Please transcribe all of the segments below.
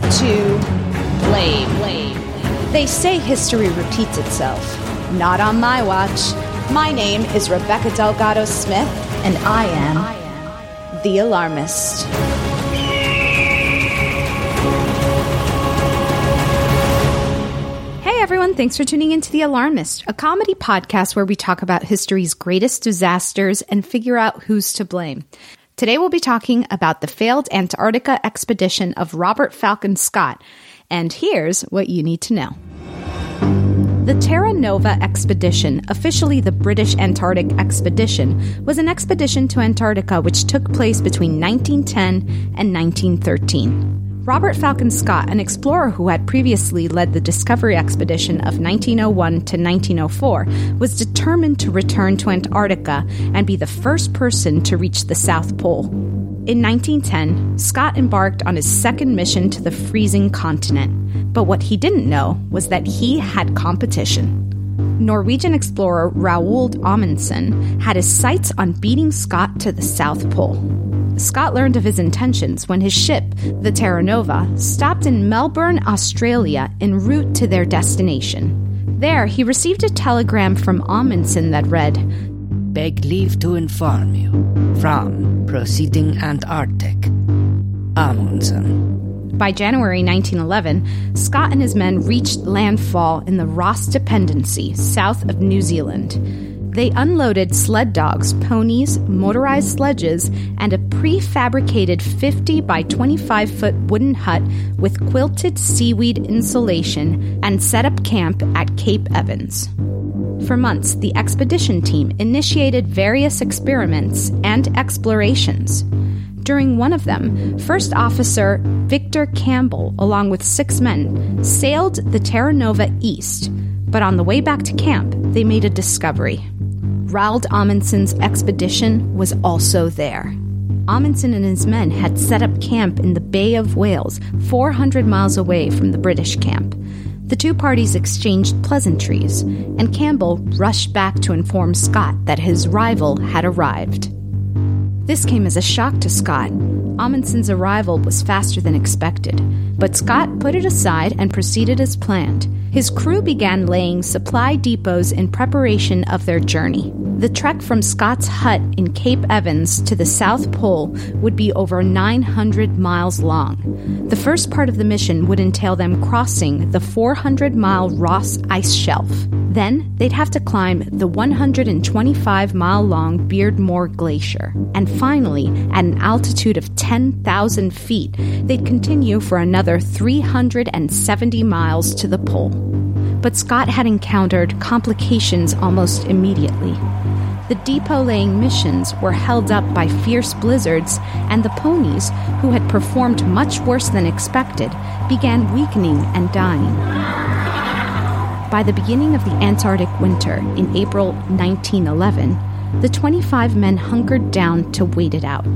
to blame. Blame. They say history repeats itself. Not on my watch. My name is Rebecca Delgado Smith, and I am the alarmist. Hey everyone, thanks for tuning into The Alarmist, a comedy podcast where we talk about history's greatest disasters and figure out who's to blame. Today we'll be talking about the failed Antarctica expedition of Robert Falcon Scott, and here's what you need to know. The Terra Nova expedition, officially the British Antarctic Expedition, was an expedition to Antarctica which took place between 1910 and 1913. Robert Falcon Scott, an explorer who had previously led the Discovery expedition of 1901 to 1904, was determined to return to Antarctica and be the first person to reach the South Pole. In 1910, Scott embarked on his second mission to the freezing continent. But what he didn't know was that he had competition. Norwegian explorer Roald Amundsen had his sights on beating Scott to the South Pole. Scott learned of his intentions when his ship, the Terra Nova, stopped in Melbourne, Australia, en route to their destination. There, he received a telegram from Amundsen that read, Beg leave to inform you. Fram Proceeding Antarctic. Amundsen. By January 1911, Scott and his men reached landfall in the Ross Dependency, south of New Zealand. They unloaded sled dogs, ponies, motorized sledges, and a prefabricated 50 by 25 foot wooden hut with quilted seaweed insulation and set up camp at Cape Evans. For months, the expedition team initiated various experiments and explorations. During one of them, First Officer Victor Campbell, along with six men, sailed the Terra Nova east, but on the way back to camp, they made a discovery. Roald Amundsen's expedition was also there. Amundsen and his men had set up camp in the Bay of Whales, 400 miles away from the British camp. The two parties exchanged pleasantries, and Campbell rushed back to inform Scott that his rival had arrived. This came as a shock to Scott. Amundsen's arrival was faster than expected, but Scott put it aside and proceeded as planned. His crew began laying supply depots in preparation of their journey. The trek from Scott's hut in Cape Evans to the South Pole would be over 900 miles long. The first part of the mission would entail them crossing the 400 mile Ross Ice Shelf. Then they'd have to climb the 125 mile long Beardmore Glacier. And finally, at an altitude of 10,000 feet, they'd continue for another 370 miles to the pole. But Scott had encountered complications almost immediately. The depot laying missions were held up by fierce blizzards, and the ponies, who had performed much worse than expected, began weakening and dying. By the beginning of the Antarctic winter in April 1911, the 25 men hunkered down to wait it out.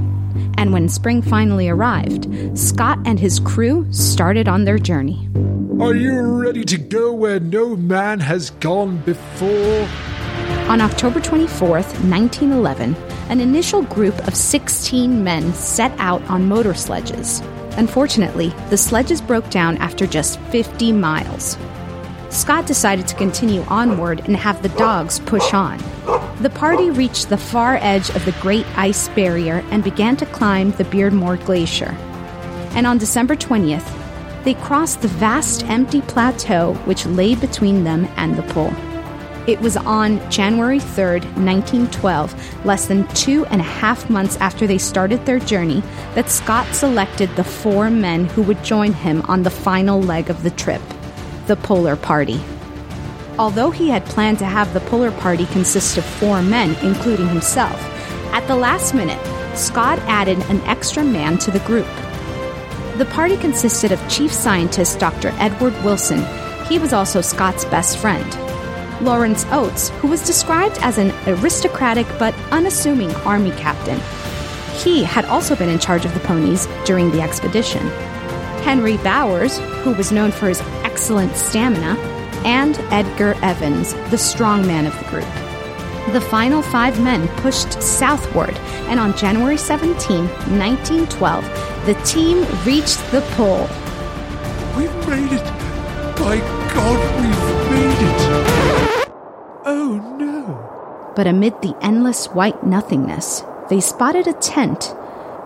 And when spring finally arrived, Scott and his crew started on their journey. Are you ready to go where no man has gone before? On October 24, 1911, an initial group of 16 men set out on motor sledges. Unfortunately, the sledges broke down after just 50 miles. Scott decided to continue onward and have the dogs push on. The party reached the far edge of the Great Ice Barrier and began to climb the Beardmore Glacier. And on December 20th, they crossed the vast empty plateau which lay between them and the pole. It was on January 3rd, 1912, less than two and a half months after they started their journey, that Scott selected the four men who would join him on the final leg of the trip the Polar Party. Although he had planned to have the Polar Party consist of four men, including himself, at the last minute, Scott added an extra man to the group. The party consisted of Chief Scientist Dr. Edward Wilson. He was also Scott's best friend. Lawrence Oates, who was described as an aristocratic but unassuming army captain. He had also been in charge of the ponies during the expedition. Henry Bowers, who was known for his excellent stamina, and Edgar Evans, the strong man of the group. The final five men pushed southward, and on January 17, 1912, the team reached the pole. We've made it! By God, we've made it! Oh no! But amid the endless white nothingness, they spotted a tent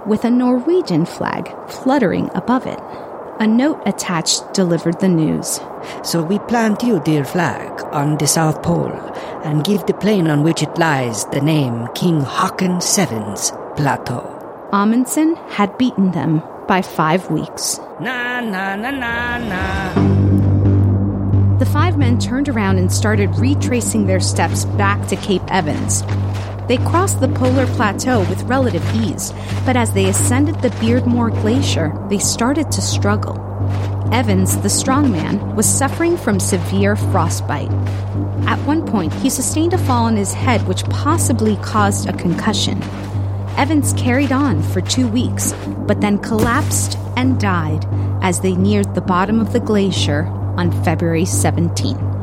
with a Norwegian flag fluttering above it. A note attached delivered the news. So we plant you, dear flag, on the South Pole and give the plain on which it lies the name King Haakon VII's Plateau. Amundsen had beaten them by five weeks. Na na na na na. The five men turned around and started retracing their steps back to Cape Evans. They crossed the polar plateau with relative ease, but as they ascended the Beardmore Glacier, they started to struggle. Evans, the strong man, was suffering from severe frostbite. At one point, he sustained a fall on his head, which possibly caused a concussion. Evans carried on for two weeks, but then collapsed and died as they neared the bottom of the glacier on February 17.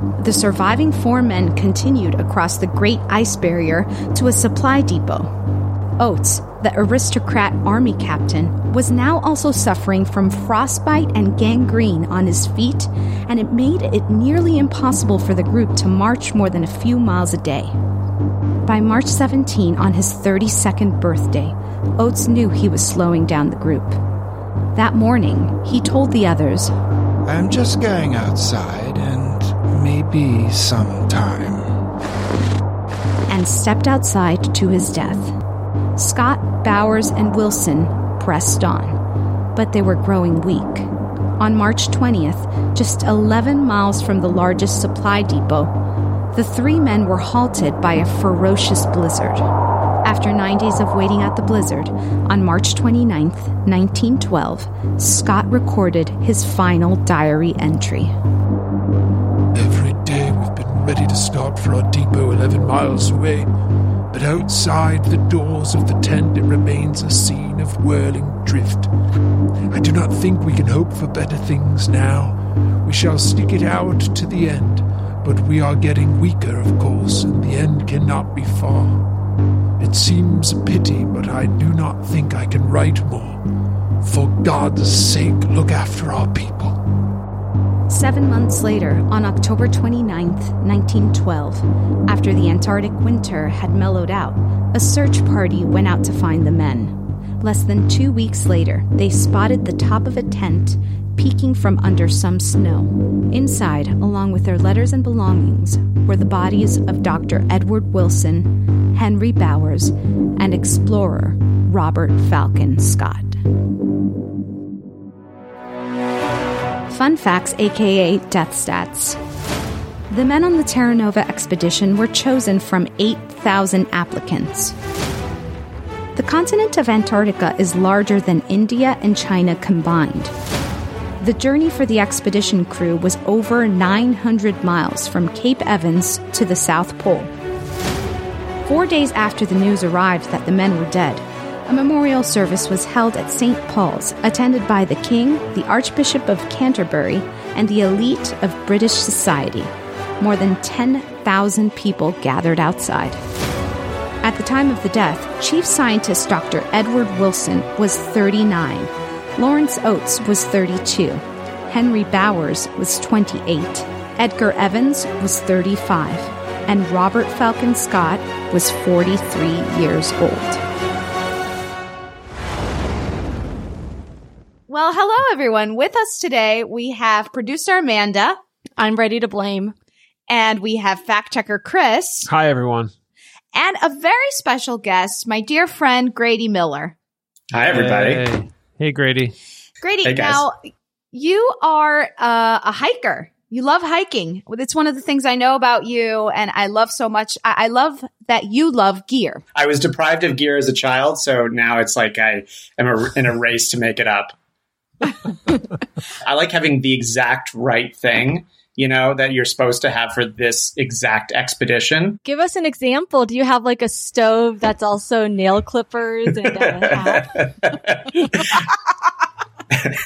The surviving four men continued across the Great Ice Barrier to a supply depot. Oates, the aristocrat army captain, was now also suffering from frostbite and gangrene on his feet, and it made it nearly impossible for the group to march more than a few miles a day. By March 17, on his 32nd birthday, Oates knew he was slowing down the group. That morning, he told the others, I'm just going outside maybe some time. and stepped outside to his death. Scott, Bowers, and Wilson pressed on, but they were growing weak. On March 20th, just 11 miles from the largest supply depot, the three men were halted by a ferocious blizzard. After nine days of waiting out the blizzard, on March 29th, 1912, Scott recorded his final diary entry. Ready to start for our depot 11 miles away, but outside the doors of the tent it remains a scene of whirling drift. I do not think we can hope for better things now. We shall stick it out to the end, but we are getting weaker, of course, and the end cannot be far. It It seems a pity, but I do not think I can write more. For God's sake, look after our people. Seven months later, on October 29th, 1912, after the Antarctic winter had mellowed out, a search party went out to find the men. Less than two weeks later, they spotted the top of a tent peeking from under some snow. Inside, along with their letters and belongings, were the bodies of Dr. Edward Wilson, Henry Bowers, and explorer Robert Falcon Scott. Fun facts, aka death stats. The men on the Terra Nova expedition were chosen from 8,000 applicants. The continent of Antarctica is larger than India and China combined. The journey for the expedition crew was over 900 miles from Cape Evans to the South Pole. Four days after the news arrived that the men were dead, a memorial service was held at St. Paul's, attended by the King, the Archbishop of Canterbury, and the elite of British society. More than 10,000 people gathered outside. At the time of the death, Chief Scientist Dr. Edward Wilson was 39, Lawrence Oates was 32, Henry Bowers was 28, Edgar Evans was 35, and Robert Falcon Scott was 43 years old. Well, hello everyone. With us today, we have producer Amanda. I'm ready to blame. And we have fact checker Chris. Hi, everyone. And a very special guest, my dear friend Grady Miller. Hi, everybody. Hey, hey Grady. Grady, Hey, guys. now you are uh, a hiker. You love hiking. It's one of the things I know about you, and I love so much. I, I love that you love gear. I was deprived of gear as a child, so now it's like I am a, in a race to make it up. I like having the exact right thing, you know, that you're supposed to have for this exact expedition. Give us an example. Do you have like a stove that's also nail clippers and a hat?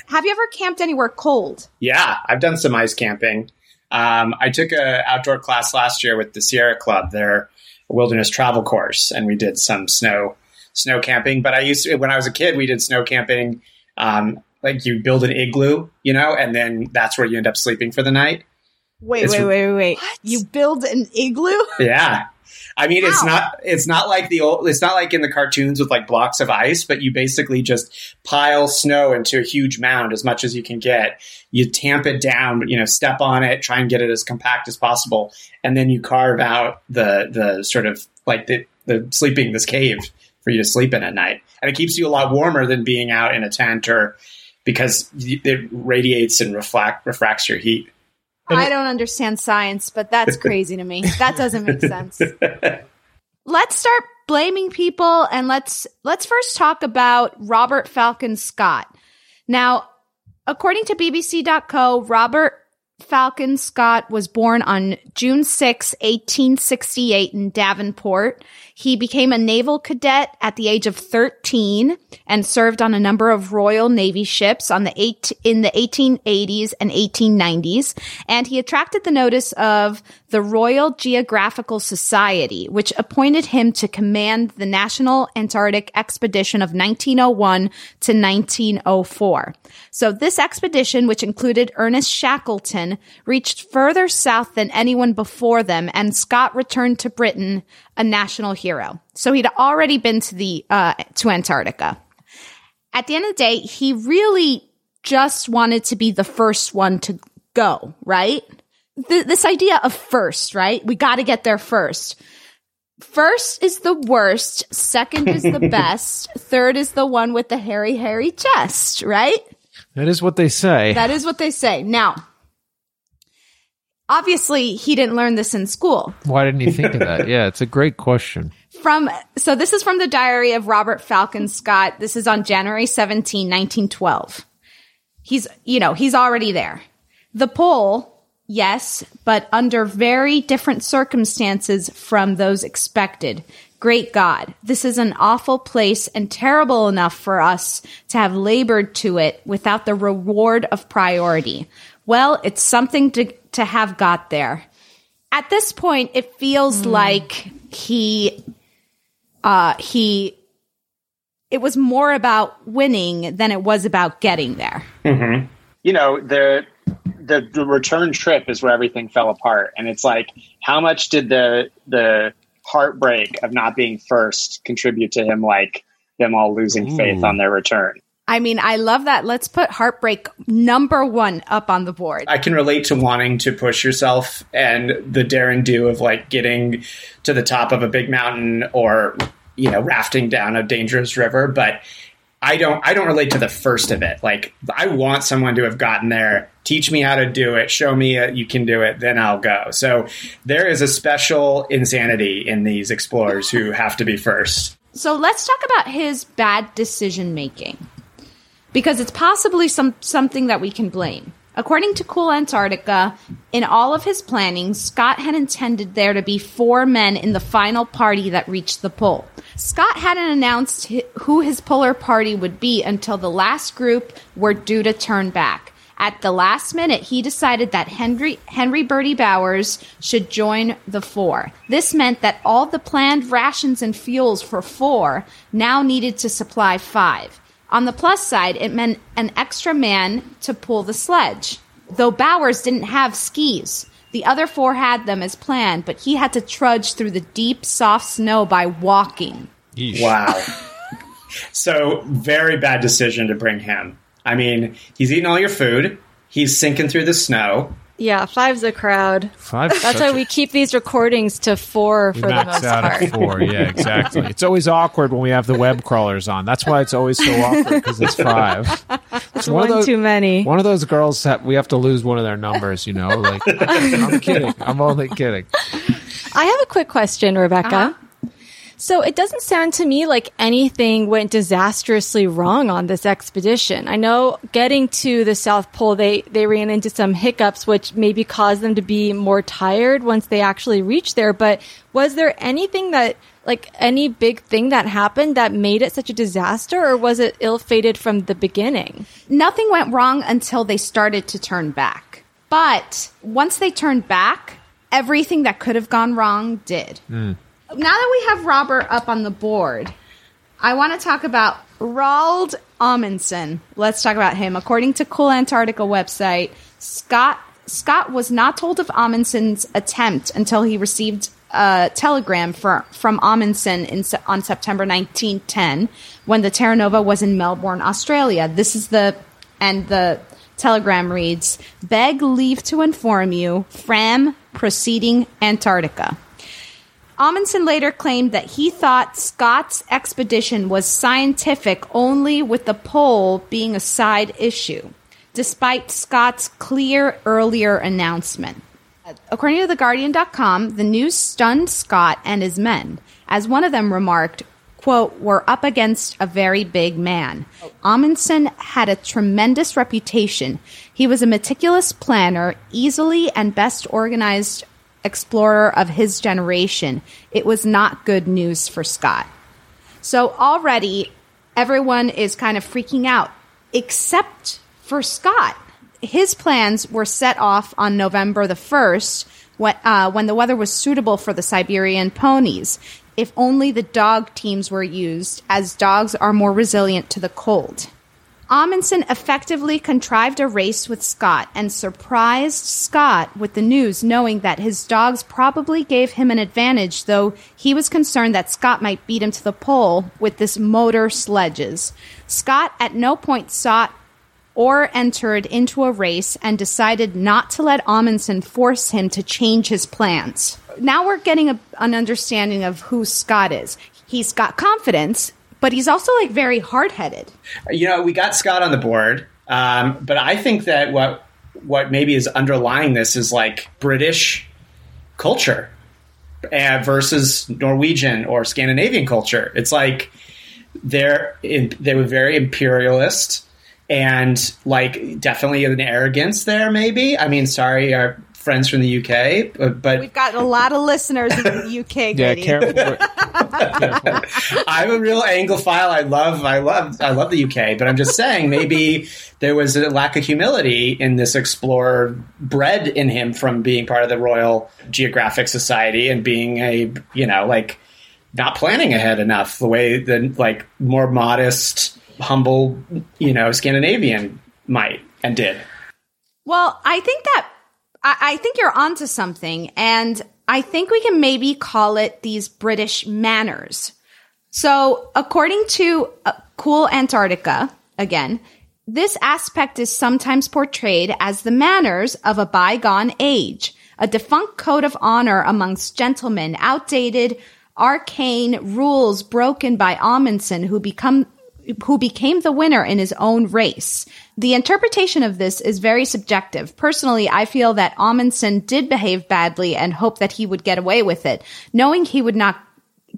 Have you ever camped anywhere cold? Yeah, I've done some ice camping. Um, I took a outdoor class last year with the Sierra Club, their wilderness travel course, and we did some snow snow camping. But I used to, when I was a kid, we did snow camping. Um, like you build an igloo, you know, and then that's where you end up sleeping for the night. Wait, It's- wait, wait, wait, wait. You build an igloo? Yeah. I mean, it's not it's not like the old it's not like in the cartoons with like blocks of ice, but you basically just pile snow into a huge mound as much as you can get. You tamp it down, you know, step on it, try and get it as compact as possible, and then you carve out the the sort of like the the sleeping this cave for you to sleep in at night, and it keeps you a lot warmer than being out in a tent or because it radiates and reflect refracts your heat. I don't understand science, but that's crazy to me. That doesn't make sense. Let's start blaming people and let's let's first talk about Robert Falcon Scott. Now, according to bbc.co, Robert Falcon Scott was born on June 6, 1868 in Devonport. He became a naval cadet at the age of 13 and served on a number of Royal Navy ships on the eight, in the 1880s and 1890s. And he attracted the notice of the Royal Geographical Society, which appointed him to command the National Antarctic Expedition of 1901 to 1904. So this expedition, which included Ernest Shackleton, reached further south than anyone before them, and Scott returned to Britain a national hero. So he'd already been to the uh, to Antarctica. At the end of the day, he really just wanted to be the first one to go, right? Th- this idea of first, right? We got to get there first. First is the worst. Second is the best. Third is the one with the hairy, hairy chest, right? That is what they say. That is what they say. Now, obviously, he didn't learn this in school. Why didn't he think of that? Yeah, it's a great question. From so this is from the diary of Robert Falcon Scott. This is on January 17, 1912. He's, you know, he's already there. The pole, yes, but under very different circumstances from those expected. Great God, this is an awful place and terrible enough for us to have labored to it without the reward of priority. Well, it's something to, to have got there. At this point, it feels like he uh, he it was more about winning than it was about getting there. Mm-hmm. You know the, the the return trip is where everything fell apart, and it's like how much did the the heartbreak of not being first contribute to him like them all losing faith on their return? I mean, I love that. Let's put heartbreak number one up on the board. I can relate to wanting to push yourself and the dare and do of like getting to the top of a big mountain or you know rafting down a dangerous river, but I don't I don't relate to the first of it. Like I want someone to have gotten there, teach me how to do it, show me that you can do it, then I'll go. So there is a special insanity in these explorers who have to be first. So let's talk about his bad decision making. Because it's possibly some something that we can blame. According to Cool Antarctica, in all of his planning, Scott had intended there to be four men in the final party that reached the pole. Scott hadn't announced who his polar party would be until the last group were due to turn back. At the last minute, he decided that Henry Henry Birdie Bowers should join the four. This meant that all the planned rations and fuels for four now needed to supply five. On the plus side, it meant an extra man to pull the sledge. Though Bowers didn't have skis, the other four had them as planned, but he had to trudge through the deep, soft snow by walking. Wow. so very bad decision to bring him. I mean, he's eating all your food. He's sinking through the snow. Yeah, five's a crowd. Five's That's why a- we keep these recordings to four We for the max most out part. at four. Yeah, exactly. It's always awkward when we have the web crawlers on. That's why it's always so awkward because it's five. It's one of one those- too many. One of those girls that we have to lose one of their numbers. You know, like I'm kidding. I'm only kidding. I have a quick question, Rebecca. Uh-huh. So it doesn't sound to me like anything went disastrously wrong on this expedition. I know getting to the South Pole, they, they ran into some hiccups, which maybe caused them to be more tired once they actually reached there. But was there anything that, like any big thing that happened that made it such a disaster, or was it ill fated from the beginning? Nothing went wrong until they started to turn back. But once they turned back, everything that could have gone wrong did. Hmm. Now that we have Robert up on the board, I want to talk about Roald Amundsen. Let's talk about him. According to Cool Antarctica website, Scott Scott was not told of Amundsen's attempt until he received a telegram for, from Amundsen in, on September 1910 when the Terra Nova was in Melbourne, Australia. This is the and the telegram reads: "Beg leave to inform you, Fram proceeding Antarctica." Amundsen later claimed that he thought Scott's expedition was scientific only with the pole being a side issue, despite Scott's clear earlier announcement. According to TheGuardian.com, the news stunned Scott and his men, as one of them remarked, quote, we're up against a very big man. Amundsen had a tremendous reputation. He was a meticulous planner, easily and best organized explorer of his generation. It was not good news for Scott. So already everyone is kind of freaking out, except for Scott. His plans were set off on November the 1st when, uh, when the weather was suitable for the Siberian ponies. If only the dog teams were used, as dogs are more resilient to the cold. Amundsen effectively contrived a race with Scott and surprised Scott with the news, knowing that his dogs probably gave him an advantage, though he was concerned that Scott might beat him to the pole with this motor sledges. Scott at no point sought or entered into a race and decided not to let Amundsen force him to change his plans. Now we're getting a, an understanding of who Scott is. He's got confidence, but he's also like very hard headed. You know, we got Scott on the board, um, but I think that what what maybe is underlying this is like British culture uh, versus Norwegian or Scandinavian culture. It's like they're in, they were very imperialist and like definitely an arrogance there. Maybe I mean, sorry, our friends from the UK, but, but We've got a lot of listeners in the UK. Yeah, Grady. careful. I'm a real Anglophile. I love, I love, I love the UK. But I'm just saying, maybe there was a lack of humility in this explorer, bred in him from being part of the Royal Geographic Society and being a, you know, like not planning ahead enough the way the like more modest, humble, you know, Scandinavian might and did. Well, I think that I, I think you're onto something, and I think we can maybe call it these British manners. So, according to uh, Cool Antarctica, again, this aspect is sometimes portrayed as the manners of a bygone age, a defunct code of honor amongst gentlemen, outdated, arcane rules broken by Amundsen, who become who became the winner in his own race. The interpretation of this is very subjective. Personally, I feel that Amundsen did behave badly and hoped that he would get away with it, knowing he would not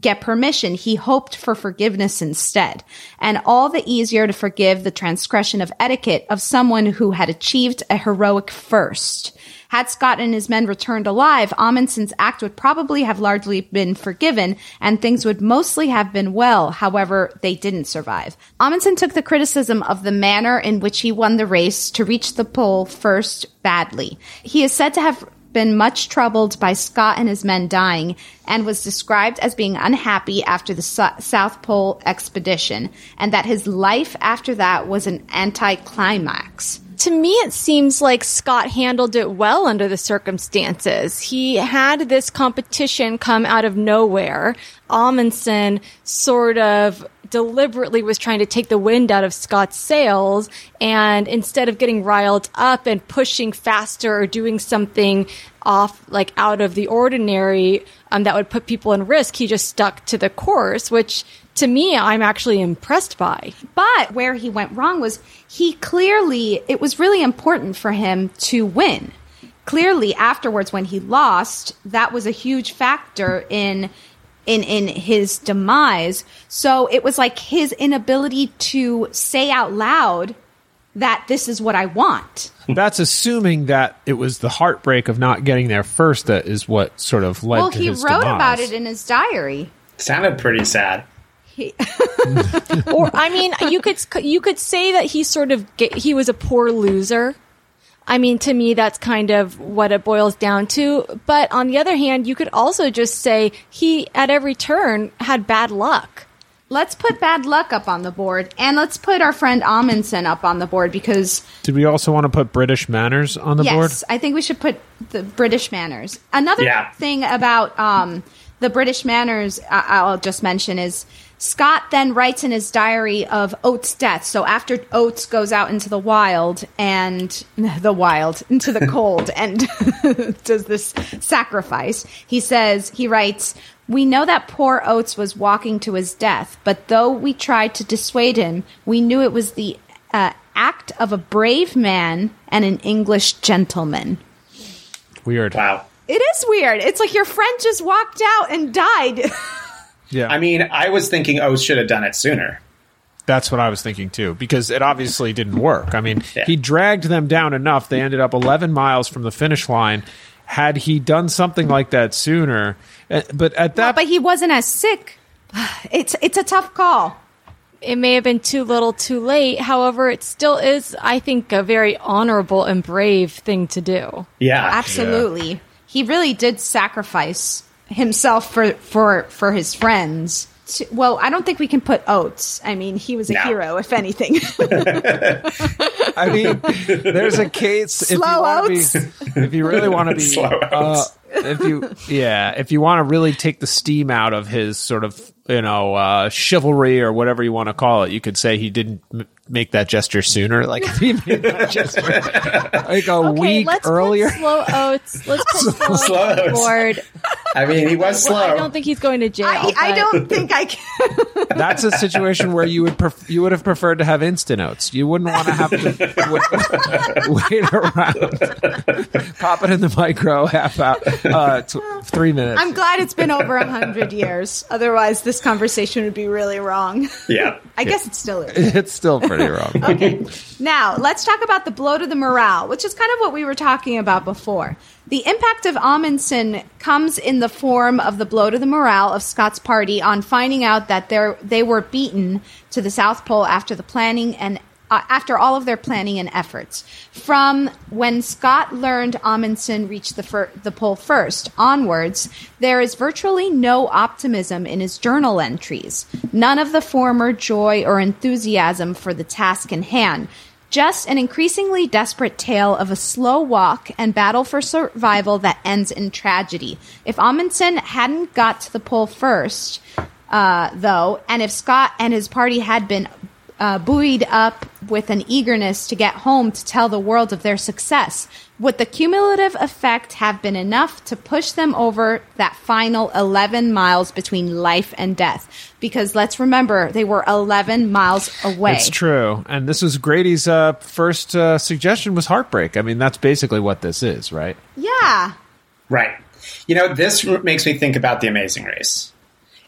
get permission, he hoped for forgiveness instead. And all the easier to forgive the transgression of etiquette of someone who had achieved a heroic first. Had Scott and his men returned alive, Amundsen's act would probably have largely been forgiven and things would mostly have been well. However, they didn't survive. Amundsen took the criticism of the manner in which he won the race to reach the pole first badly. He is said to have been much troubled by Scott and his men dying and was described as being unhappy after the South Pole expedition and that his life after that was an anticlimax. To me, it seems like Scott handled it well under the circumstances. He had this competition come out of nowhere. Amundsen sort of deliberately was trying to take the wind out of Scott's sails. And instead of getting riled up and pushing faster or doing something off, like out of the ordinary, um, that would put people in risk, he just stuck to the course, which to me, I'm actually impressed by. But where he went wrong was he clearly, it was really important for him to win. Clearly, afterwards, when he lost, that was a huge factor in in in his demise. So it was like his inability to say out loud that this is what I want. That's assuming that it was the heartbreak of not getting there first that is what sort of led well, to his Well, he wrote demise. about it in his diary. Sounded pretty sad. He, or I mean, you could you could say that he sort of get, he was a poor loser. I mean, to me, that's kind of what it boils down to. But on the other hand, you could also just say he, at every turn, had bad luck. Let's put bad luck up on the board, and let's put our friend Amundsen up on the board because. Did we also want to put British manners on the yes, board? I think we should put the British manners. Another Yeah. thing about um, the British manners I- I'll just mention is Scott then writes in his diary of Oates' death. So after Oates goes out into the wild and the wild into the cold and does this sacrifice, he says he writes. We know that poor Oates was walking to his death, but though we tried to dissuade him, we knew it was the uh, act of a brave man and an English gentleman. Weird. Wow. It is weird. It's like your friend just walked out and died. Yeah. I mean, I was thinking Oates should have done it sooner. That's what I was thinking too, because it obviously didn't work. I mean, he dragged them down enough. They ended up 11 miles from the finish line. Had he done something like that sooner, uh, but at that, but he wasn't as sick. It's it's a tough call. It may have been too little, too late. However, it still is, I think, a very honorable and brave thing to do. Yeah, absolutely. He really did sacrifice himself for for for his friends. To- well, I don't think we can put Oates. I mean, he was a No. hero, if anything. I mean, there's a case if you Slow be, oats. if you really want to be, Slow uh, oats. If you, yeah, if you want to really take the steam out of his sort of, you know, uh, chivalry or whatever you want to call it, you could say he didn't m- make that gesture sooner. Like if he made that gesture like a Okay, week let's earlier. put slow oats. Let's put slow, Slow oats on the board. I mean, he was Well, I don't think he's going to jail. I, I don't think I can. That's a situation where you would pref- you would have preferred to have instant oats. You wouldn't want to have to wait, wait around, pop it in the micro, half out, uh, t- three minutes. I'm glad it's been over a hundred years. Otherwise, this conversation would be really wrong. Yeah, I guess it still is. it's still pretty wrong. Okay. Now, let's talk about the blow to the morale, which is kind of what we were talking about before. The impact of Amundsen comes in the form of the blow to the morale of Scott's party on finding out that they're, they were beaten to the South Pole after the planning and uh, after all of their planning and efforts. From when Scott learned Amundsen reached the, fir- the pole first onwards, there is virtually no optimism in his journal entries. None of the former joy or enthusiasm for the task in hand. Just an increasingly desperate tale of a slow walk and battle for survival that ends in tragedy. If Amundsen hadn't got to the pole first, uh, though, and if Scott and his party had been uh, buoyed up with an eagerness to get home to tell the world of their success. Would the cumulative effect have been enough to push them over that final 11 miles between life and death? Because let's remember, they were 11 miles away. It's true. And this was Grady's uh, first uh, suggestion was heartbreak. I mean, that's basically what this is, right? Yeah. Right. You know, this makes me think about the Amazing Race.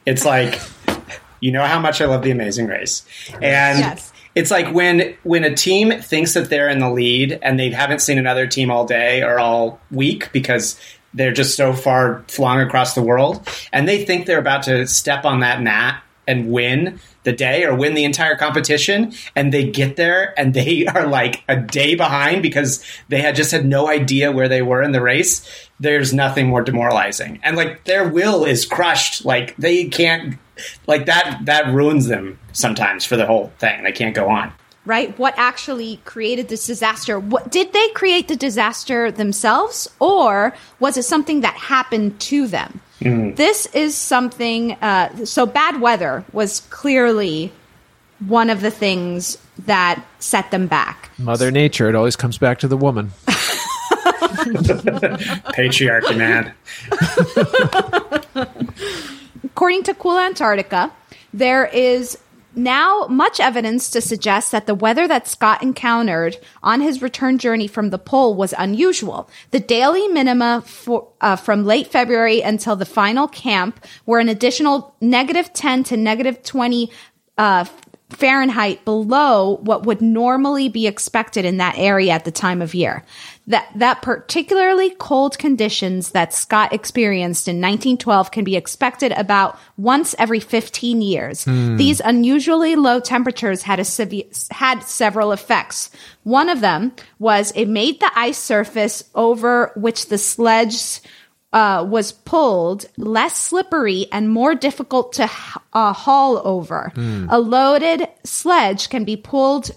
It's like you know how much I love the Amazing Race, and yes. it's like when when a team thinks that they're in the lead and they haven't seen another team all day or all week because they're just so far flung across the world, and they think they're about to step on that mat and win the day or win the entire competition and they get there and they are like a day behind because they had just had no idea where they were in the race. There's nothing more demoralizing. And like their will is crushed. Like they can't like that that ruins them sometimes for the whole thing. They can't go on. Right? What actually created this disaster? What did they create the disaster themselves or was it something that happened to them mm. this is something uh, so bad weather was clearly one of the things that set them back. Mother nature it always comes back to the woman. Patriarchy man. According to cool antarctica there is now much evidence to suggest that the weather that Scott encountered on his return journey from the pole was unusual. The daily minima for, uh, from late February until the final camp were an additional negative 10 to negative 20 uh, Fahrenheit below what would normally be expected in that area at the time of year that that particularly cold conditions that Scott experienced in 1912 can be expected about once every 15 years. Hmm. These unusually low temperatures had a had several effects. One of them was it made the ice surface over which the sledge uh, was pulled less slippery and more difficult to uh, haul over. Hmm. A loaded sledge can be pulled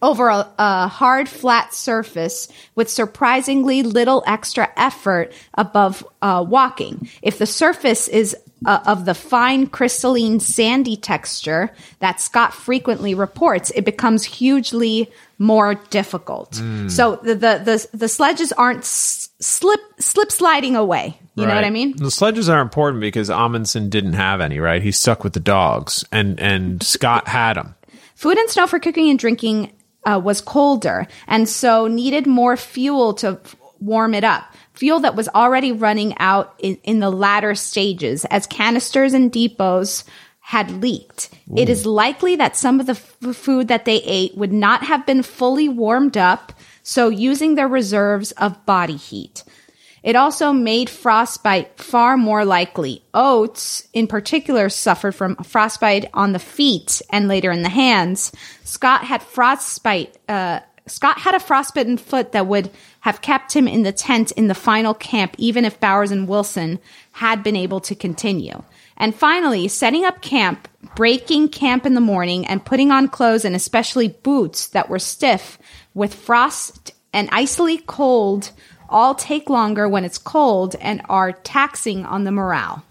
over a, a, hard, flat surface with surprisingly little extra effort above uh, walking. If the surface is uh, of the fine, crystalline, sandy texture that Scott frequently reports, it becomes hugely more difficult. Mm. So the, the, the the sledges aren't s- slip slip sliding away. You right. know what I mean? The sledges are important because Amundsen didn't have any. Right, He stuck with the dogs, and and Scott had them. Food and snow for cooking and drinking uh, was colder and so needed more fuel to f- warm it up. Fuel that was already running out in, in the latter stages as canisters and depots had leaked. Ooh. It is likely that some of the f- food that they ate would not have been fully warmed up, so using their reserves of body heat. It also made frostbite far more likely. Oates, in particular, suffered from frostbite on the feet and later in the hands. Scott had frostbite. Uh, Scott had a frostbitten foot that would have kept him in the tent in the final camp, even if Bowers and Wilson had been able to continue. And finally, setting up camp, breaking camp in the morning, and putting on clothes and especially boots that were stiff with frost and icily cold all take longer when it's cold and are taxing on the morale.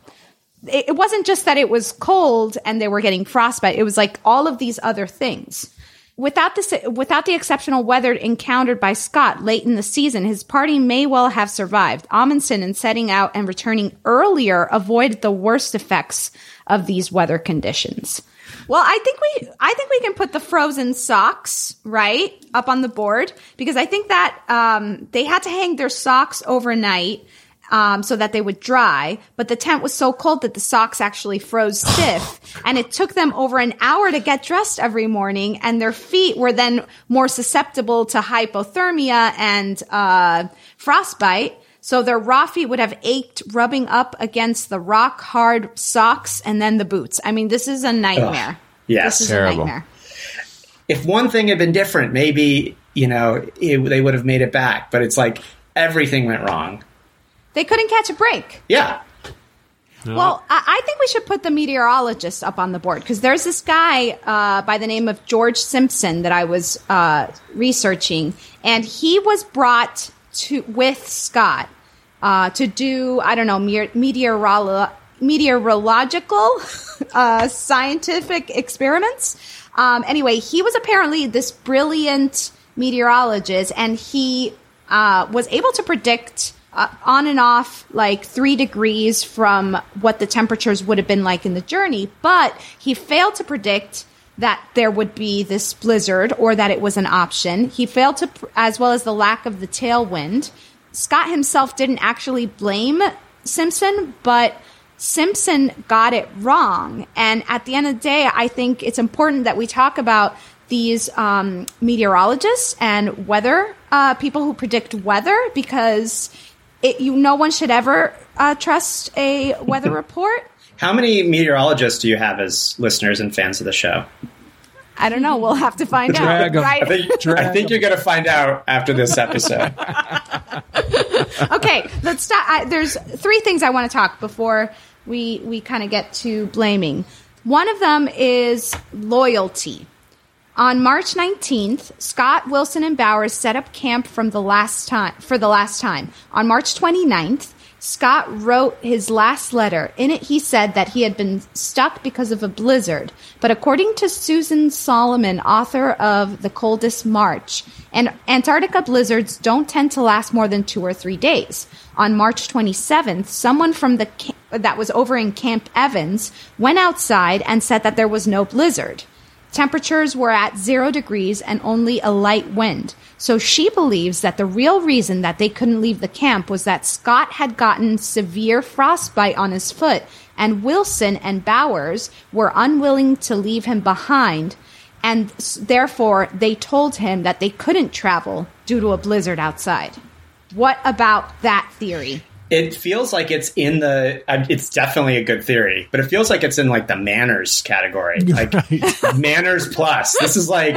It wasn't just that it was cold and they were getting frostbite. It was like all of these other things. Without this, without the exceptional weather encountered by Scott late in the season, his party may well have survived. Amundsen, in setting out and returning earlier, avoided the worst effects of these weather conditions. Well, I think we I think we can put the frozen socks right up on the board because I think that um, they had to hang their socks overnight. Um, so that they would dry, but the tent was so cold that the socks actually froze stiff, and it took them over an hour to get dressed every morning, and their feet were then more susceptible to hypothermia and uh, frostbite. So their raw feet would have ached rubbing up against the rock hard socks and then the boots. I mean, this is a nightmare. Ugh, yes, this is terrible. a nightmare. if one thing had been different, maybe you know it, they would have made it back. But it's like everything went wrong. They couldn't catch a break. Yeah. Well, I, I think we should put the meteorologist up on the board because there's this guy uh, by the name of George Simpson that I was uh, researching, and he was brought to with Scott uh, to do I don't know me- meteorolo- meteorological uh, scientific experiments. Um, anyway, he was apparently this brilliant meteorologist, and he uh, was able to predict uh, on and off like three degrees from what the temperatures would have been like in the journey, but he failed to predict that there would be this blizzard or that it was an option. He failed to, as well as the lack of the tailwind. Scott himself didn't actually blame Simpson, but Simpson got it wrong. And at the end of the day, I think it's important that we talk about these um, meteorologists and weather uh, people who predict weather because it, you no one should ever uh, trust a weather report. How many meteorologists do you have as listeners and fans of the show? I don't know. We'll have to find out. Right? I think, I think you're going to find out after this episode. okay, let's start. I, there's three things I want to talk before we we kind of get to blaming. One of them is loyalty. On March 19th, Scott, Wilson, and Bowers set up camp from the last time for the last time. On March 29th, Scott wrote his last letter. In it, he said that he had been stuck because of a blizzard. But according to Susan Solomon, author of The Coldest March, and Antarctica blizzards don't tend to last more than two or three days. On March 27th, someone from the that was over in Cape Evans went outside and said that there was no blizzard. Temperatures were at zero degrees and only a light wind. So she believes that the real reason that they couldn't leave the camp was that Scott had gotten severe frostbite on his foot, and Wilson and Bowers were unwilling to leave him behind, and therefore they told him that they couldn't travel due to a blizzard outside. What about that theory? It feels like it's in the. It's definitely a good theory, but it feels like it's in like the manners category, like manners plus. This is like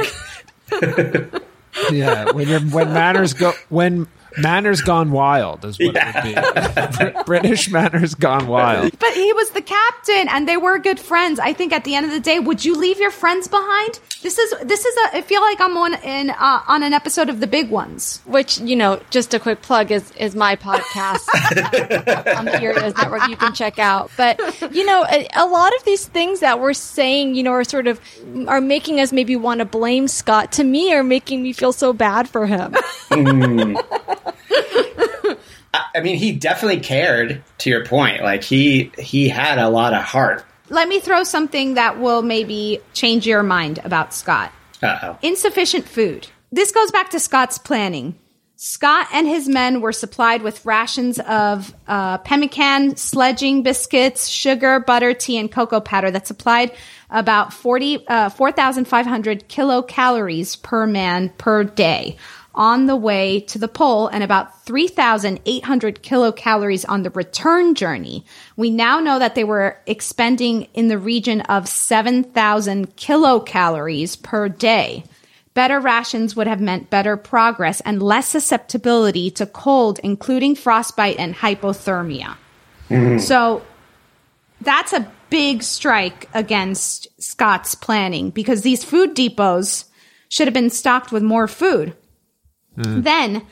yeah, when when manners go when manners gone wild is what it would be. Br- British manners gone wild. But he was the captain, and they were good friends. I think at the end of the day, would you leave your friends behind? This is this is a. I feel like I'm on in uh, on an episode of The Big Ones. Which you know, just a quick plug is is my podcast on the Earios Network. You can check out. But you know, a, a lot of these things that we're saying, you know, are sort of are making us maybe want to blame Scott. To me, are making me feel so bad for him. Mm. I mean, he definitely cared. To your point, like he he had a lot of heart. Let me throw something that will maybe change your mind about Scott. Uh oh. Insufficient food. This goes back to Scott's planning. Scott and his men were supplied with rations of uh, pemmican, sledging biscuits, sugar, butter, tea, and cocoa powder that supplied about 40, uh, 4,500 kilocalories per man per day on the way to the pole and about 3,800 kilocalories on the return journey. We now know that they were expending in the region of 7,000 kilocalories per day. Better rations would have meant better progress and less susceptibility to cold, including frostbite and hypothermia. Mm-hmm. So that's a big strike against Scott's planning because these food depots should have been stocked with more food. Then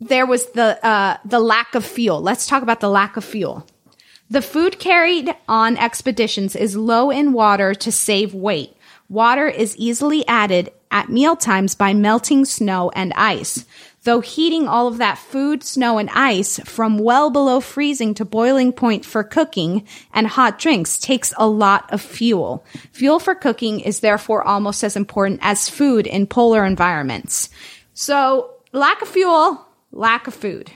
there was the uh, the lack of fuel. Let's talk about the lack of fuel. The food carried on expeditions is low in water to save weight. Water is easily added at mealtimes by melting snow and ice. Though heating all of that food, snow, and ice from well below freezing to boiling point for cooking and hot drinks takes a lot of fuel. Fuel for cooking is therefore almost as important as food in polar environments. So, lack of fuel, lack of food.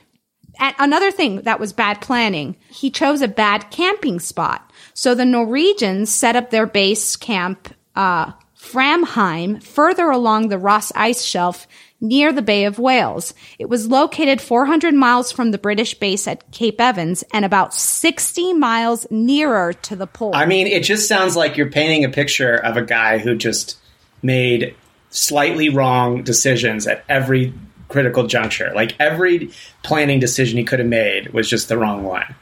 And another thing that was bad planning, he chose a bad camping spot. So the Norwegians set up their base camp, uh, Framheim, further along the Ross Ice Shelf near the Bay of Whales. It was located 400 miles from the British base at Cape Evans and about 60 miles nearer to the pole. I mean, it just sounds like you're painting a picture of a guy who just made slightly wrong decisions at every critical juncture. Like every planning decision he could have made was just the wrong one.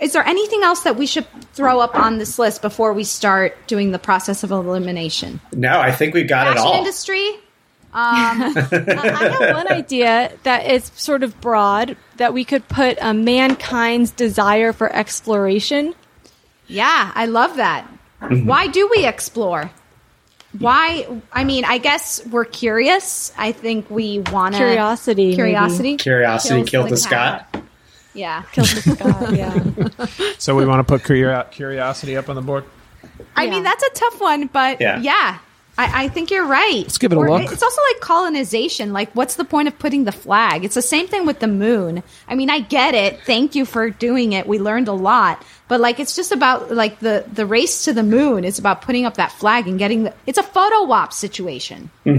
Is there anything else that we should throw up on this list before we start doing the process of elimination? No, I think we got it all. industry. Um, I have one idea that is sort of broad that we could put uh, mankind's desire for exploration. Yeah, I love that. Mm-hmm. Why do we explore? Why? I mean, I guess we're curious. I think we want Curiosity, Curiosity. Curiosity killed the the Scott. cat. Yeah. Kills the Scott, yeah. So we want to put curiosity up on the board. I mean, that's a tough one, but Yeah. yeah, I, I think you're right. Let's give it a Or look. It's also like colonization. Like, what's the point of putting the flag? It's the same thing with the moon. I mean, I get it. Thank you for doing it. We learned a lot. But like, it's just about like the the race to the moon. It's about putting up that flag and getting the. It's a photo op situation. Do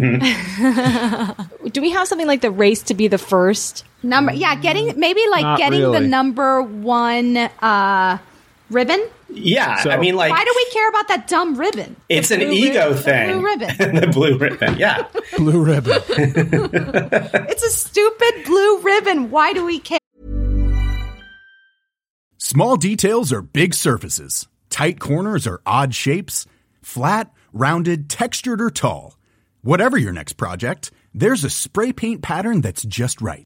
we have something like the race to be the first? Number, yeah, getting maybe like Not getting the number one uh ribbon. Yeah, I mean, like why do we care about that dumb ribbon? it's an ego ribbon- the thing. blue ribbon. the blue ribbon. Yeah. Blue ribbon. It's a stupid blue ribbon. Why do we care? Small details are big surfaces. Tight corners are odd shapes. Flat, rounded, textured, or tall. Whatever your next project, there's a spray paint pattern that's just right.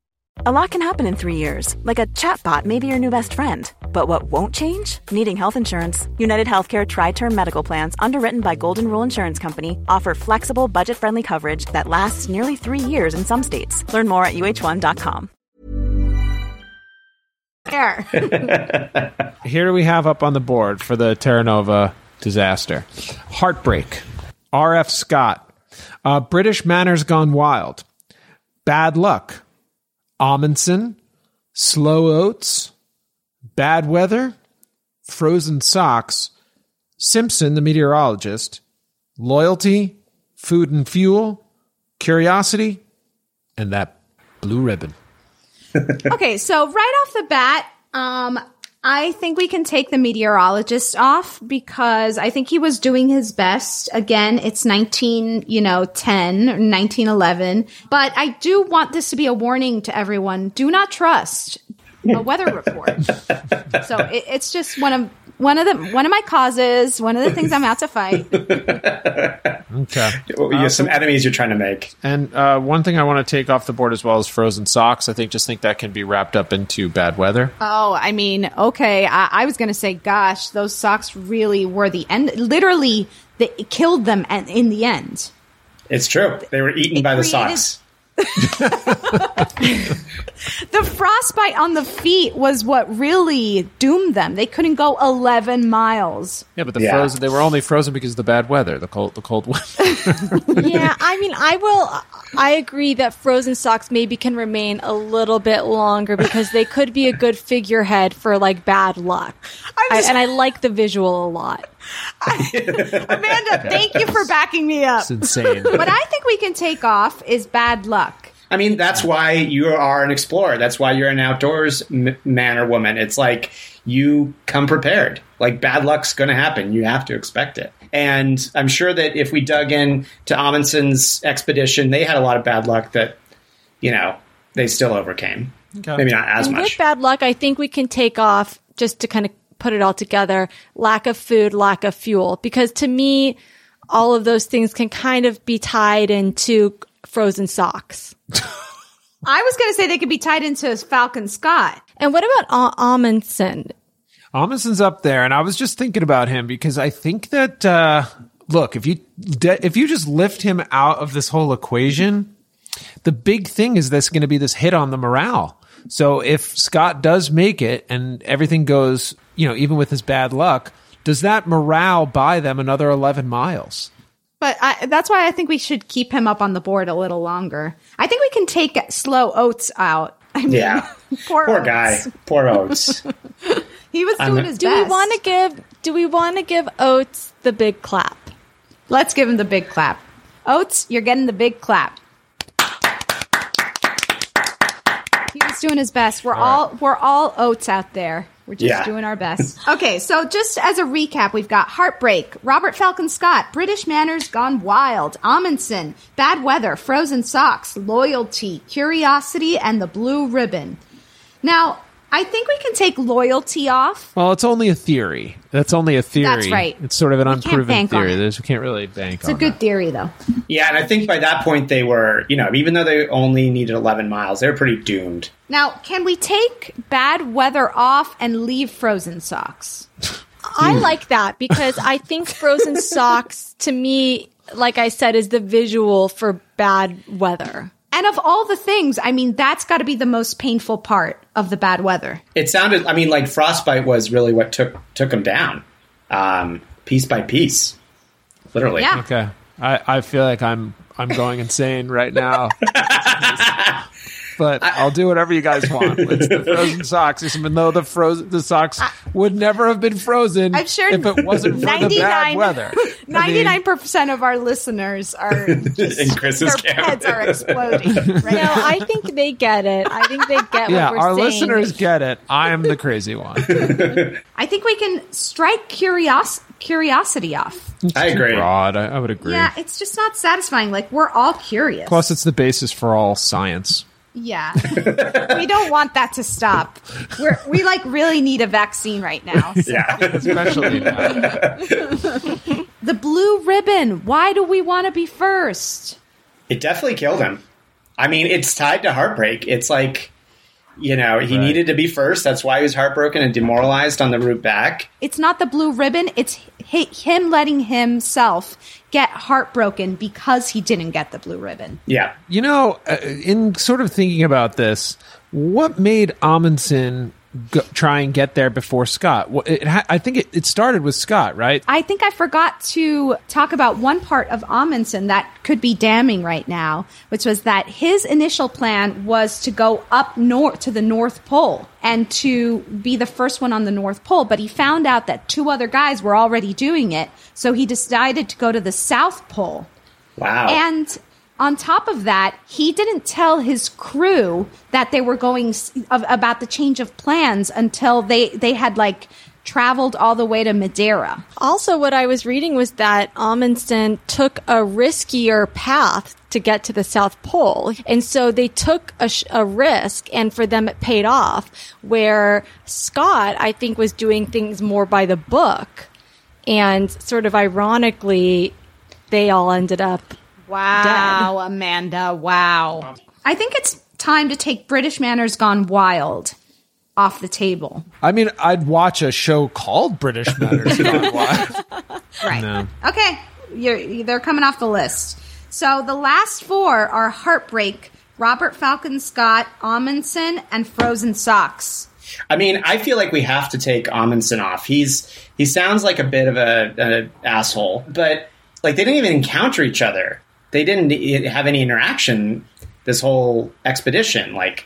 A lot can happen in three years, like a chatbot may be your new best friend. But what won't change? Needing health insurance. United Healthcare Tri Term Medical Plans, underwritten by Golden Rule Insurance Company, offer flexible, budget friendly coverage that lasts nearly three years in some states. Learn more at uh1.com. There. Here we have up on the board for the Terra Nova disaster? Heartbreak. R.F. Scott. Uh, British Manners Gone Wild. Bad Luck. Amundsen. Slow Oates. Bad Weather. Frozen Socks. Simpson, the meteorologist. Loyalty. Food and Fuel. Curiosity. And that blue ribbon. okay, so right off the bat, um, I think we can take the meteorologist off because I think he was doing his best. Again, it's 19, you know, 10 or 1911. But I do want this to be a warning to everyone. Do not trust a weather report. so it, it's just one of one of the one of my causes, one of the things I'm out to fight. Okay. Well, you have some enemies you're trying to make. And uh, one thing I want to take off the board as well is frozen socks. I think just think that can be wrapped up into bad weather. Oh, I mean, okay. I, I was going to say, gosh, those socks really were the end. Literally, they it killed them at, in the end. It's true. They were eaten by the created- socks. The frostbite on the feet was what really doomed them. They couldn't go 11 miles. Yeah, but the Yeah. frozen they were only frozen because of the bad weather, the cold the cold weather. yeah, I mean, I will. I agree that frozen socks maybe can remain a little bit longer because they could be a good figurehead for like bad luck. I, and I like the visual a lot. Amanda, thank you for backing me up. It's insane. What I think we can take off is bad luck. I mean, that's why you are an explorer. That's why you're an outdoors m- man or woman. It's like you come prepared. Like bad luck's going to happen. You have to expect it. And I'm sure that if we dug in to Amundsen's expedition, they had a lot of bad luck that, you know, they still overcame. Maybe not as and much. with bad luck, I think we can take off just to kind of put it all together. Lack of food, lack of fuel, because to me, all of those things can kind of be tied into frozen socks. I was going to say they could be tied into Falcon Scott. And what about A- Amundsen? Amundsen's up there, and I was just thinking about him because I think that uh, look if you de- if you just lift him out of this whole equation, the big thing is this going to be this hit on the morale. So if Scott does make it and everything goes, you know, even with his bad luck, does that morale buy them another eleven miles? But I, that's why I think we should keep him up on the board a little longer. I think we can take slow Oates out. I mean, yeah. poor, Poor guy. Poor Oates. He was I'm doing not- his Do best. we want to give? Do we want to give Oates the big clap? Let's give him the big clap. Oates, you're getting the big clap. He was doing his best. We're all we're all oats out there. We're just Yeah. doing our best. okay, so just as a recap, we've got Heartbreak, Robert Falcon Scott, British Manners Gone Wild, Amundsen, Bad Weather, Frozen Socks, Loyalty, Curiosity, and the Blue Ribbon. Now, I think we can take loyalty off. Well, it's only a theory. That's only a theory. That's right. It's sort of an We can't unproven theory. it. There's, we can't really bank It's on a good theory, though. Yeah, and I think by that point they were, you know, even though they only needed 11 miles, they were pretty doomed. Now, can we take bad weather off and leave frozen socks? I like that because I think frozen socks to me, like I said, is the visual for bad weather. And of all the things, I mean, that's got to be the most painful part of the bad weather. It sounded, I mean, like frostbite was really what took took them down, um, piece by piece, literally. Yeah. Okay. I, I feel like I'm I'm going insane right now. but I'll do whatever you guys want. It's the frozen socks, even though the frozen the socks would never have been frozen I'm sure if it wasn't for the bad weather. Ninety nine percent of our listeners are just In Chris's their camp. heads are exploding. Right No, I think they get it. I think they get yeah, what we're our saying. listeners get it. I am the crazy one. I think we can strike curios- curiosity off. I agree. Broad, I, I would agree. Yeah, it's just not satisfying. Like we're all curious. Plus, it's the basis for all science. Yeah, we don't want that to stop. We're, we like really need a vaccine right now. so. Yeah. Especially now. The blue ribbon. Why do we want to be first? It definitely killed him. I mean, it's tied to heartbreak. It's like, you know, he Right. needed to be first. That's why he was heartbroken and demoralized on the route back. It's not the blue ribbon. It's him letting himself get heartbroken because he didn't get the blue ribbon. Yeah. You know, uh, in sort of thinking about this, what made Amundsen go, try and get there before Scott? Well, it, ha- I think it, it started with Scott, right? I think I forgot to talk about one part of Amundsen that could be damning right now, which was that his initial plan was to go up north to the North Pole and to be the first one on the North Pole. But he found out that two other guys were already doing it, so he decided to go to the South Pole. Wow. And on top of that, he didn't tell his crew that they were going s- of, about the change of plans until they they had like traveled all the way to Madeira. Also, what I was reading was that Amundsen took a riskier path to get to the South Pole. And so they took a, sh- a risk, and for them it paid off. Where Scott, I think, was doing things more by the book. And sort of ironically, they all ended up Wow, Amanda, wow. I think it's time to take British Manners Gone Wild off the table. I mean, I'd watch a show called British Manners Gone Wild. Right. No. Okay, you're, they're coming off the list. So the last four are Heartbreak, Robert Falcon Scott, Amundsen, and Frozen Socks. I mean, I feel like we have to take Amundsen off. He's he sounds like a bit of a, an asshole, but like they didn't even encounter each other. They didn't eh, have any interaction this whole expedition. Like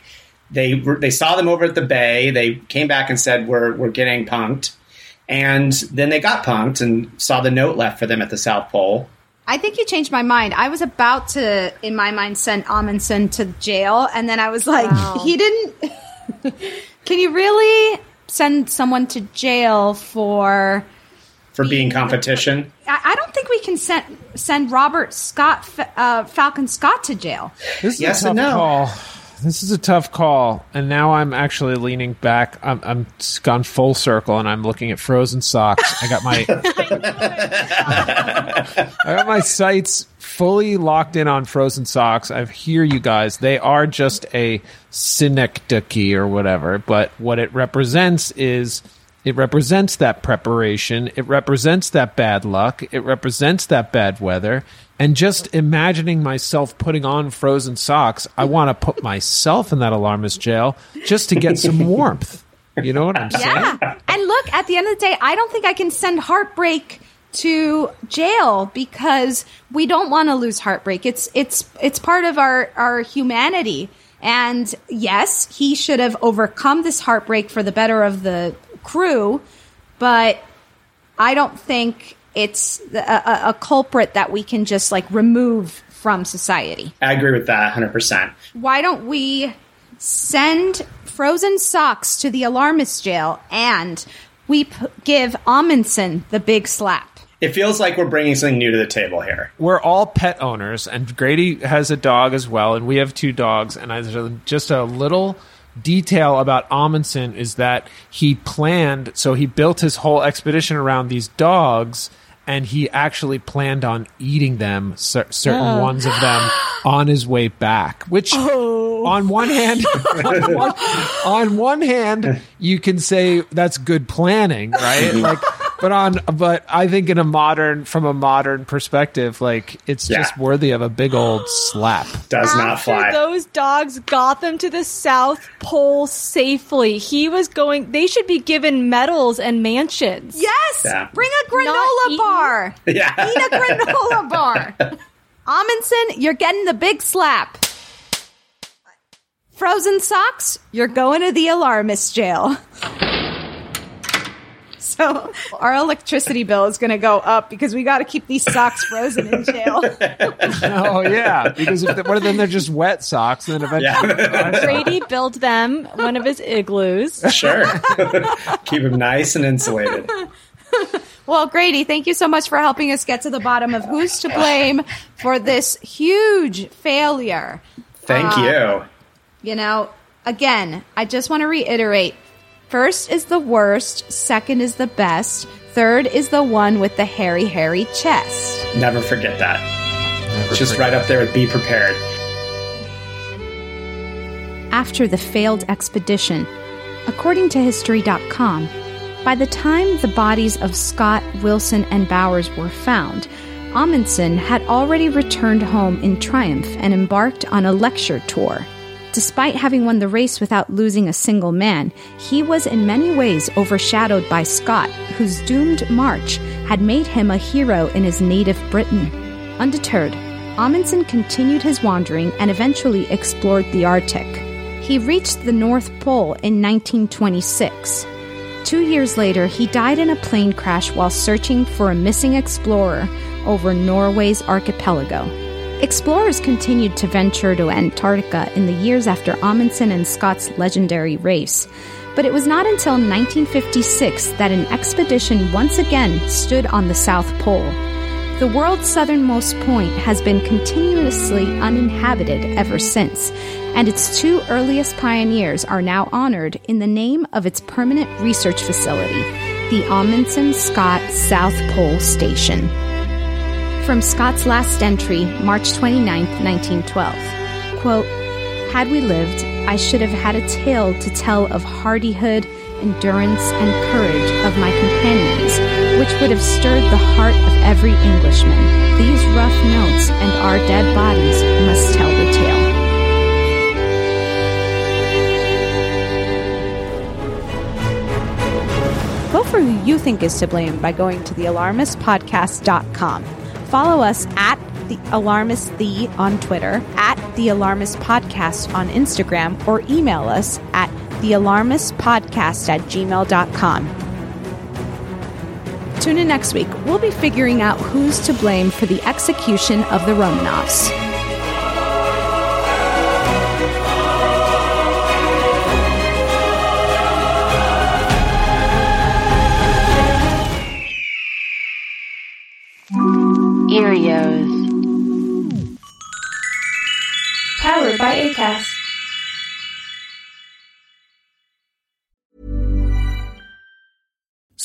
they they saw them over at the bay. They came back and said we're we're getting punked, and then they got punked and saw the note left for them at the South Pole. I think you changed my mind. I was about to, in my mind, send Amundsen to jail, and then I was like, Wow. he didn't. Can you really send someone to jail for? For being competition. I, I don't think we can send send Robert Scott, uh, Falcon Scott, to jail. This is Yes a tough and no. call. This is a tough call, and now I'm actually leaning back. I'm, I'm gone full circle, and I'm looking at frozen socks. I got my I got my sights fully locked in on frozen socks. I hear you guys. They are just a synecdoche or whatever, but what it represents is it represents that preparation. It represents that bad luck. It represents that bad weather. And just imagining myself putting on frozen socks, I want to put myself in that alarmist jail just to get some warmth. You know what I'm saying? Yeah. and look, at the end of the day, I don't think I can send Heartbreak to jail because we don't want to lose Heartbreak. It's it's it's part of our our humanity. And yes, he should have overcome this heartbreak for the better of the crew, but I don't think it's a, a, a culprit that we can just like remove from society. I agree with that 100%. Why don't we send frozen socks to the alarmist jail and we p- give Amundsen the big slap? It feels like we're bringing something new to the table here. we're all pet owners, and Grady has a dog as well, and we have two dogs. And I, there's just a little detail about Amundsen is that he planned, so he built his whole expedition around these dogs, and he actually planned on eating them, cer- certain Oh. ones of them, on his way back. Which, oh. on one hand, on one, on one hand, you can say that's good planning, right? Like. But on, but I think in a modern, from a modern perspective, like it's Yeah. just worthy of a big old slap. Does not After fly. those dogs got them to the South Pole safely. He was going. They should be given medals and mansions. Yes! Yeah. Bring a granola bar! Yeah. Eat a granola bar! Amundsen, you're getting the big slap. Frozen socks, you're going to the alarmist jail. So our electricity bill is going to go up because we got to keep these socks frozen in jail. oh yeah, because if they, what if then they're just wet socks, and then eventually Brady built them one of his igloos. Sure. Keep them nice and insulated. Well, Grady, thank you so much for helping us get to the bottom of who's to blame for this huge failure. Thank Uh, you. You know, again, I just want to reiterate first is the worst, second is the best, third is the one with the hairy, hairy chest. Never forget that. It's just right up there with be prepared. After the failed expedition, according to History.com, by the time the bodies of Scott, Wilson, and Bowers were found, Amundsen had already returned home in triumph and embarked on a lecture tour. Despite having won the race without losing a single man, he was in many ways overshadowed by Scott, whose doomed march had made him a hero in his native Britain. Undeterred, Amundsen continued his wandering and eventually explored the Arctic. He reached the North Pole in 1926. Two years later, he died in a plane crash while searching for a missing explorer over Norway's archipelago. Explorers continued to venture to Antarctica in the years after Amundsen and Scott's legendary race, but it was not until 1956 that an expedition once again stood on the South Pole. The world's southernmost point has been continuously uninhabited ever since, and its two earliest pioneers are now honored in the name of its permanent research facility, the Amundsen Scott South Pole Station from Scott's last entry, March 29, 1912. Quote, Had we lived, I should have had a tale to tell of hardihood, endurance, and courage of my companions, which would have stirred the heart of every Englishman. These rough notes and our dead bodies must tell the tale. Vote for who you think is to blame by going to thealarmistpodcast.com. Follow us at the Alarmist The on Twitter, at The Alarmist Podcast on Instagram, or email us at thealarmistpodcast at gmail.com. Tune in next week. We'll be figuring out who's to blame for the execution of the Romanovs.